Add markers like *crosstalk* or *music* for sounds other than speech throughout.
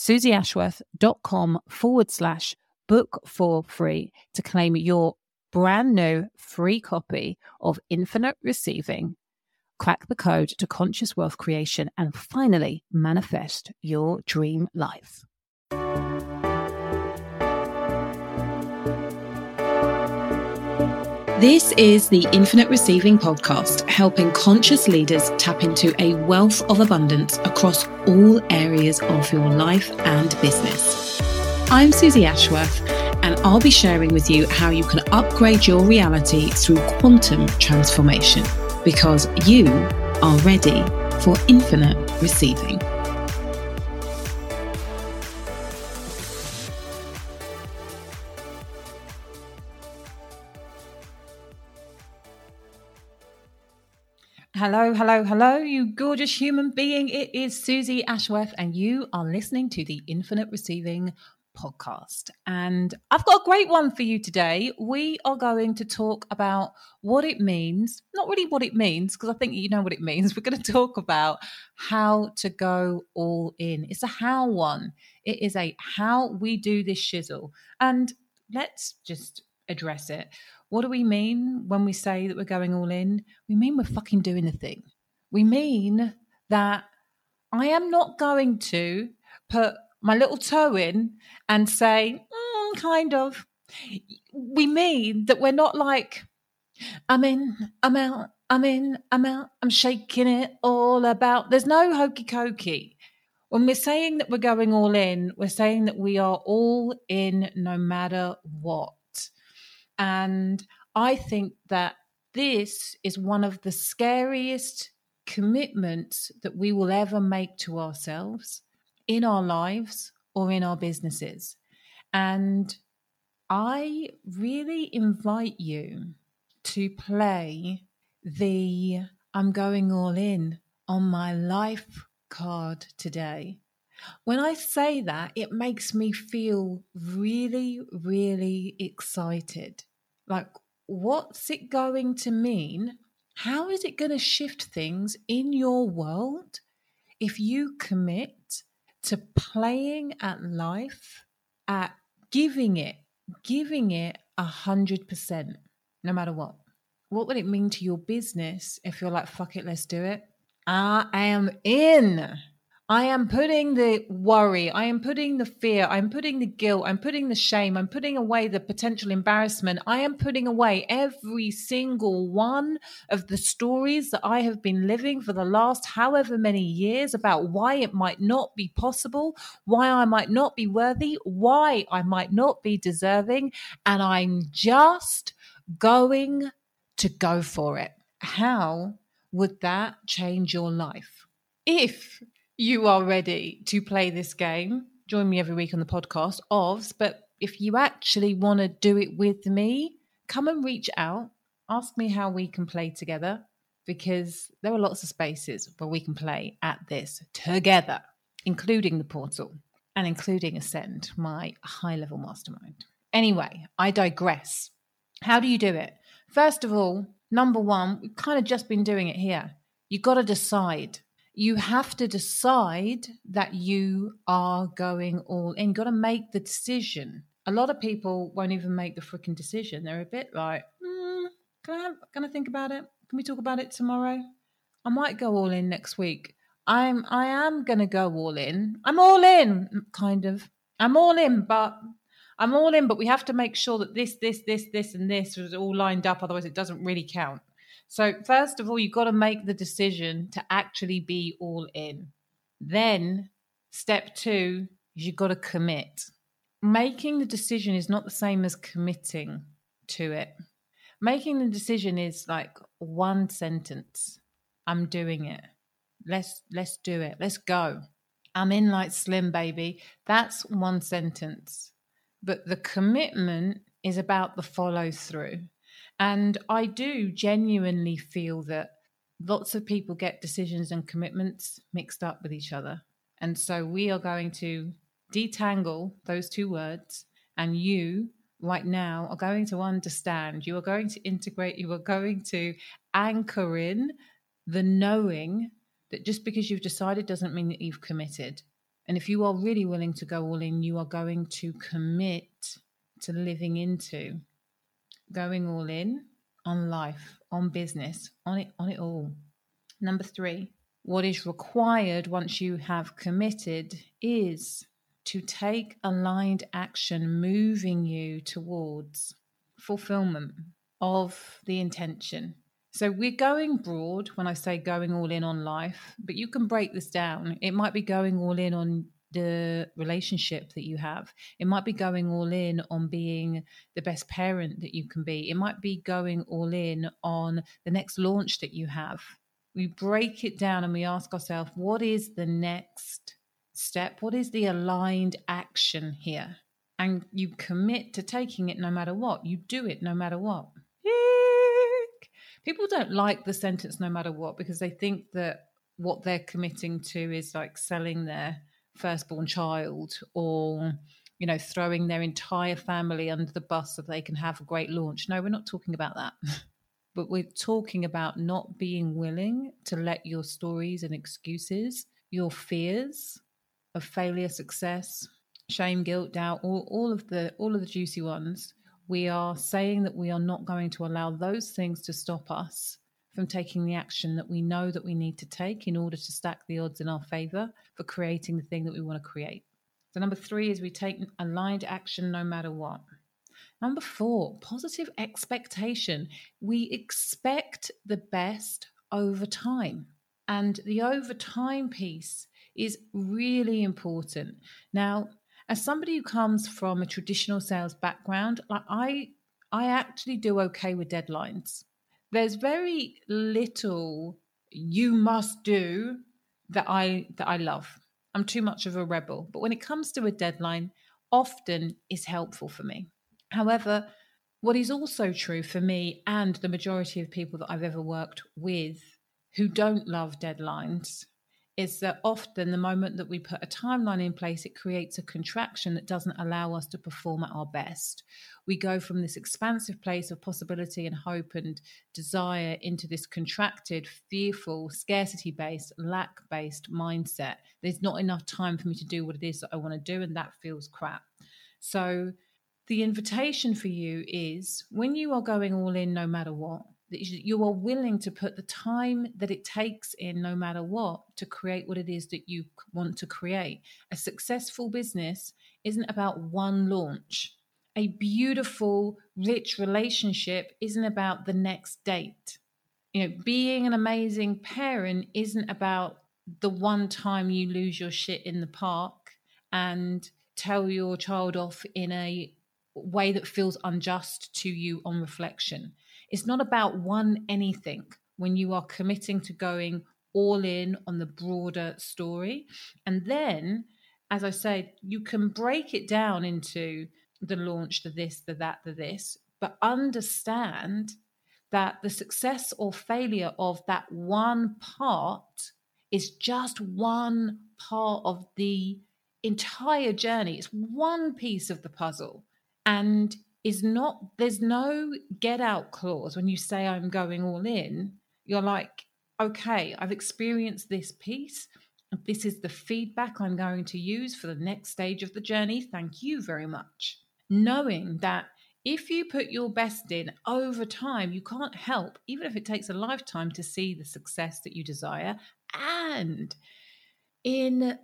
suzyashworth.com forward slash book for free to claim your brand new free copy of Infinite Receiving. Crack the code to conscious wealth creation and finally manifest your dream life. This is the Infinite Receiving Podcast, helping conscious leaders tap into a wealth of abundance across all areas of your life and business. I'm Suzy Ashworth and I'll be sharing with you how you can upgrade your reality through quantum transformation because you are ready for infinite receiving. Hello, hello, hello, you gorgeous human being. It is Suzy Ashworth, and you are listening to the Infinite Receiving podcast. And I've got a great one for you today. We are going to talk about what it means, not really what it means, because I think you know what it *laughs* means. We're going to talk about how to go all in. It's a how one, it is a how we do this shizzle. And let's just address it. What do we mean when we say that we're going all in? We mean we're fucking doing the thing. We mean that I am not going to put my little toe in and say, mm, kind of. We mean that we're not like, I'm in, I'm out, I'm in, I'm out, I'm shaking it all about. There's no hokey cokey. When we're saying that we're going all in, we're saying that we are all in no matter what. And I think that this is one of the scariest commitments that we will ever make to ourselves in our lives or in our businesses. And I really invite you to play the I'm going all in on my life card today. When I say that, it makes me feel really, really excited. Like, what's it going to mean? How is it going to shift things in your world if you commit to playing at life, at giving it, giving it a hundred percent, no matter what? What would it mean to your business if you're like, fuck it, let's do it? I am in. I am putting the worry, I am putting the fear, I'm putting the guilt, I'm putting the shame, I'm putting away the potential embarrassment. I am putting away every single one of the stories that I have been living for the last however many years about why it might not be possible, why I might not be worthy, why I might not be deserving. And I'm just going to go for it. How would that change your life? If you are ready to play this game, join me every week on the podcast, OVS. But if you actually want to do it with me, come and reach out. Ask me how we can play together because there are lots of spaces where we can play at this together, including the portal and including Ascend, my high level mastermind. Anyway, I digress. How do you do it? First of all, number one, we've kind of just been doing it here. You've got to decide you have to decide that you are going all in. You've got to make the decision. A lot of people won't even make the freaking decision. They're a bit like, mm, can I have, can I think about it? Can we talk about it tomorrow? I might go all in next week. I'm I am gonna go all in. I'm all in, kind of. I'm all in, but I'm all in, but we have to make sure that this, this, this, this, and this is all lined up. Otherwise, it doesn't really count. So, first of all, you've got to make the decision to actually be all in. Then, step two is you've got to commit. Making the decision is not the same as committing to it. Making the decision is like one sentence. I'm doing it. Let's let's do it. Let's go. I'm in like slim baby. That's one sentence. But the commitment is about the follow through. And I do genuinely feel that lots of people get decisions and commitments mixed up with each other. And so we are going to detangle those two words. And you, right now, are going to understand, you are going to integrate, you are going to anchor in the knowing that just because you've decided doesn't mean that you've committed. And if you are really willing to go all in, you are going to commit to living into going all in on life, on business, on it, on it all. Number three, what is required once you have committed is to take aligned action moving you towards fulfillment of the intention. So we're going broad when I say going all in on life, but you can break this down. It might be going all in on the relationship that you have. It might be going all in on being the best parent that you can be. It might be going all in on the next launch that you have. We break it down and we ask ourselves, what is the next step? What is the aligned action here? And you commit to taking it no matter what. You do it no matter what. people don't like the sentence no matter what because they think that what they're committing to is like selling their firstborn child or you know throwing their entire family under the bus so they can have a great launch. No we're not talking about that. *laughs* But we're talking about not being willing to let your stories and excuses your fears of failure success shame guilt doubt all, all of the all of the juicy ones we are saying that we are not going to allow those things to stop us from taking the action that we know that we need to take in order to stack the odds in our favor for creating the thing that we want to create. So, number three is we take aligned action no matter what. Number four, positive expectation. We expect the best over time. And the over time piece is really important. Now, as somebody who comes from a traditional sales background, like I I actually do okay with deadlines. There's very little you must do that I that I love. I'm too much of a rebel, but when it comes to a deadline, often is helpful for me. However, what is also true for me and the majority of people that I've ever worked with who don't love deadlines is that often the moment that we put a timeline in place, it creates a contraction that doesn't allow us to perform at our best. We go from this expansive place of possibility and hope and desire into this contracted, fearful, scarcity based, lack based mindset. There's not enough time for me to do what it is that I want to do, and that feels crap. So, the invitation for you is when you are going all in, no matter what, that you are willing to put the time that it takes in no matter what to create what it is that you want to create. A successful business isn't about one launch. A beautiful, rich relationship isn't about the next date. You know, being an amazing parent isn't about the one time you lose your shit in the park and tell your child off in a way that feels unjust to you on reflection. It's not about one anything when you are committing to going all in on the broader story. And then, as I said, you can break it down into the launch, the this, the that, the this, but understand that the success or failure of that one part is just one part of the entire journey. It's one piece of the puzzle. And is not there's no get out clause when you say I'm going all in. You're like, okay, I've experienced this piece. This is the feedback I'm going to use for the next stage of the journey. Thank you very much. Knowing that if you put your best in over time, you can't help, even if it takes a lifetime, to see the success that you desire. And in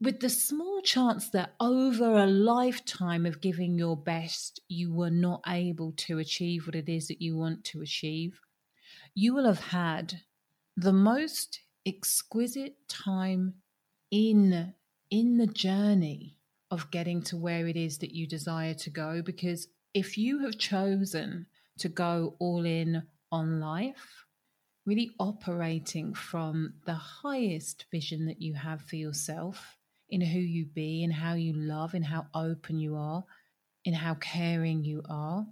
with the small chance that over a lifetime of giving your best, you were not able to achieve what it is that you want to achieve, you will have had the most exquisite time in in the journey of getting to where it is that you desire to go. Because if you have chosen to go all in on life really operating from the highest vision that you have for yourself in who you be, in how you love, in how open you are, in how caring you are,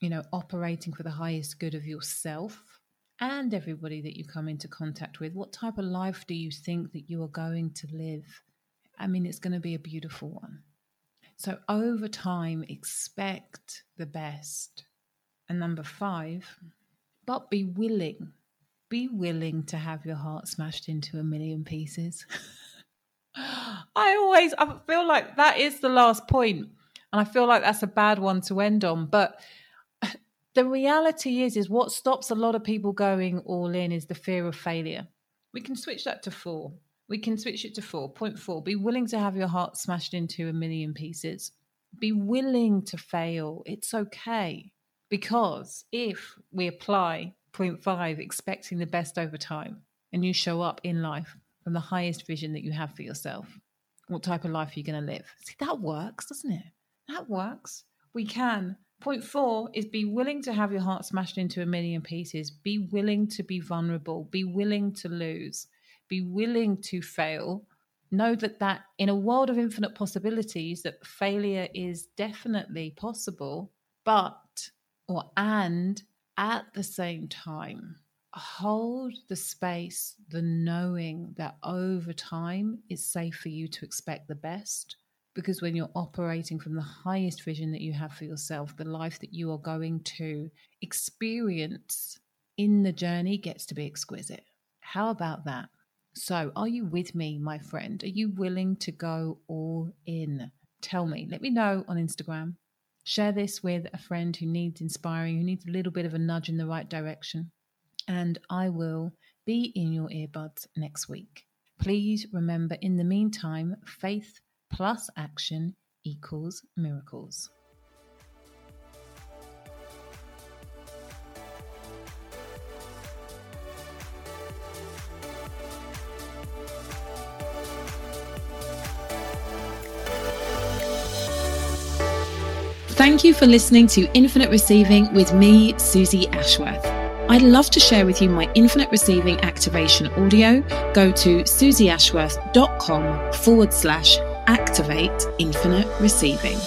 you know, operating for the highest good of yourself and everybody that you come into contact with. What type of life do you think that you are going to live? I mean, it's going to be a beautiful one. So, over time, expect the best. And number five, but be willing be willing to have your heart smashed into a million pieces. *laughs* I always I feel like that is the last point, and I feel like that's a bad one to end on. But *laughs* the reality is, is what stops a lot of people going all in is the fear of failure. We can switch that to four. We can switch it to four. Point four: Be willing to have your heart smashed into a million pieces. Be willing to fail. It's okay because if we apply Point five, expecting the best over time. And you show up in life from the highest vision that you have for yourself. What type of life are you going to live? See, that works, doesn't it? That works. We can. Point four is be willing to have your heart smashed into a million pieces. Be willing to be vulnerable. Be willing to lose. Be willing to fail. Know that that in a world of infinite possibilities, that failure is definitely possible, but or and at the same time, hold the space, the knowing that over time it's safe for you to expect the best. Because when you're operating from the highest vision that you have for yourself, the life that you are going to experience in the journey gets to be exquisite. How about that? So, are you with me, my friend? Are you willing to go all in? Tell me. Let me know on Instagram. Share this with a friend who needs inspiring, who needs a little bit of a nudge in the right direction. And I will be in your earbuds next week. Please remember, in the meantime, faith plus action equals miracles. Thank you for listening to Infinite Receiving with me, Suzy Ashworth. I'd love to share with you my Infinite Receiving activation audio. Go to suzyashworth.com forward slash activate infinite receiving.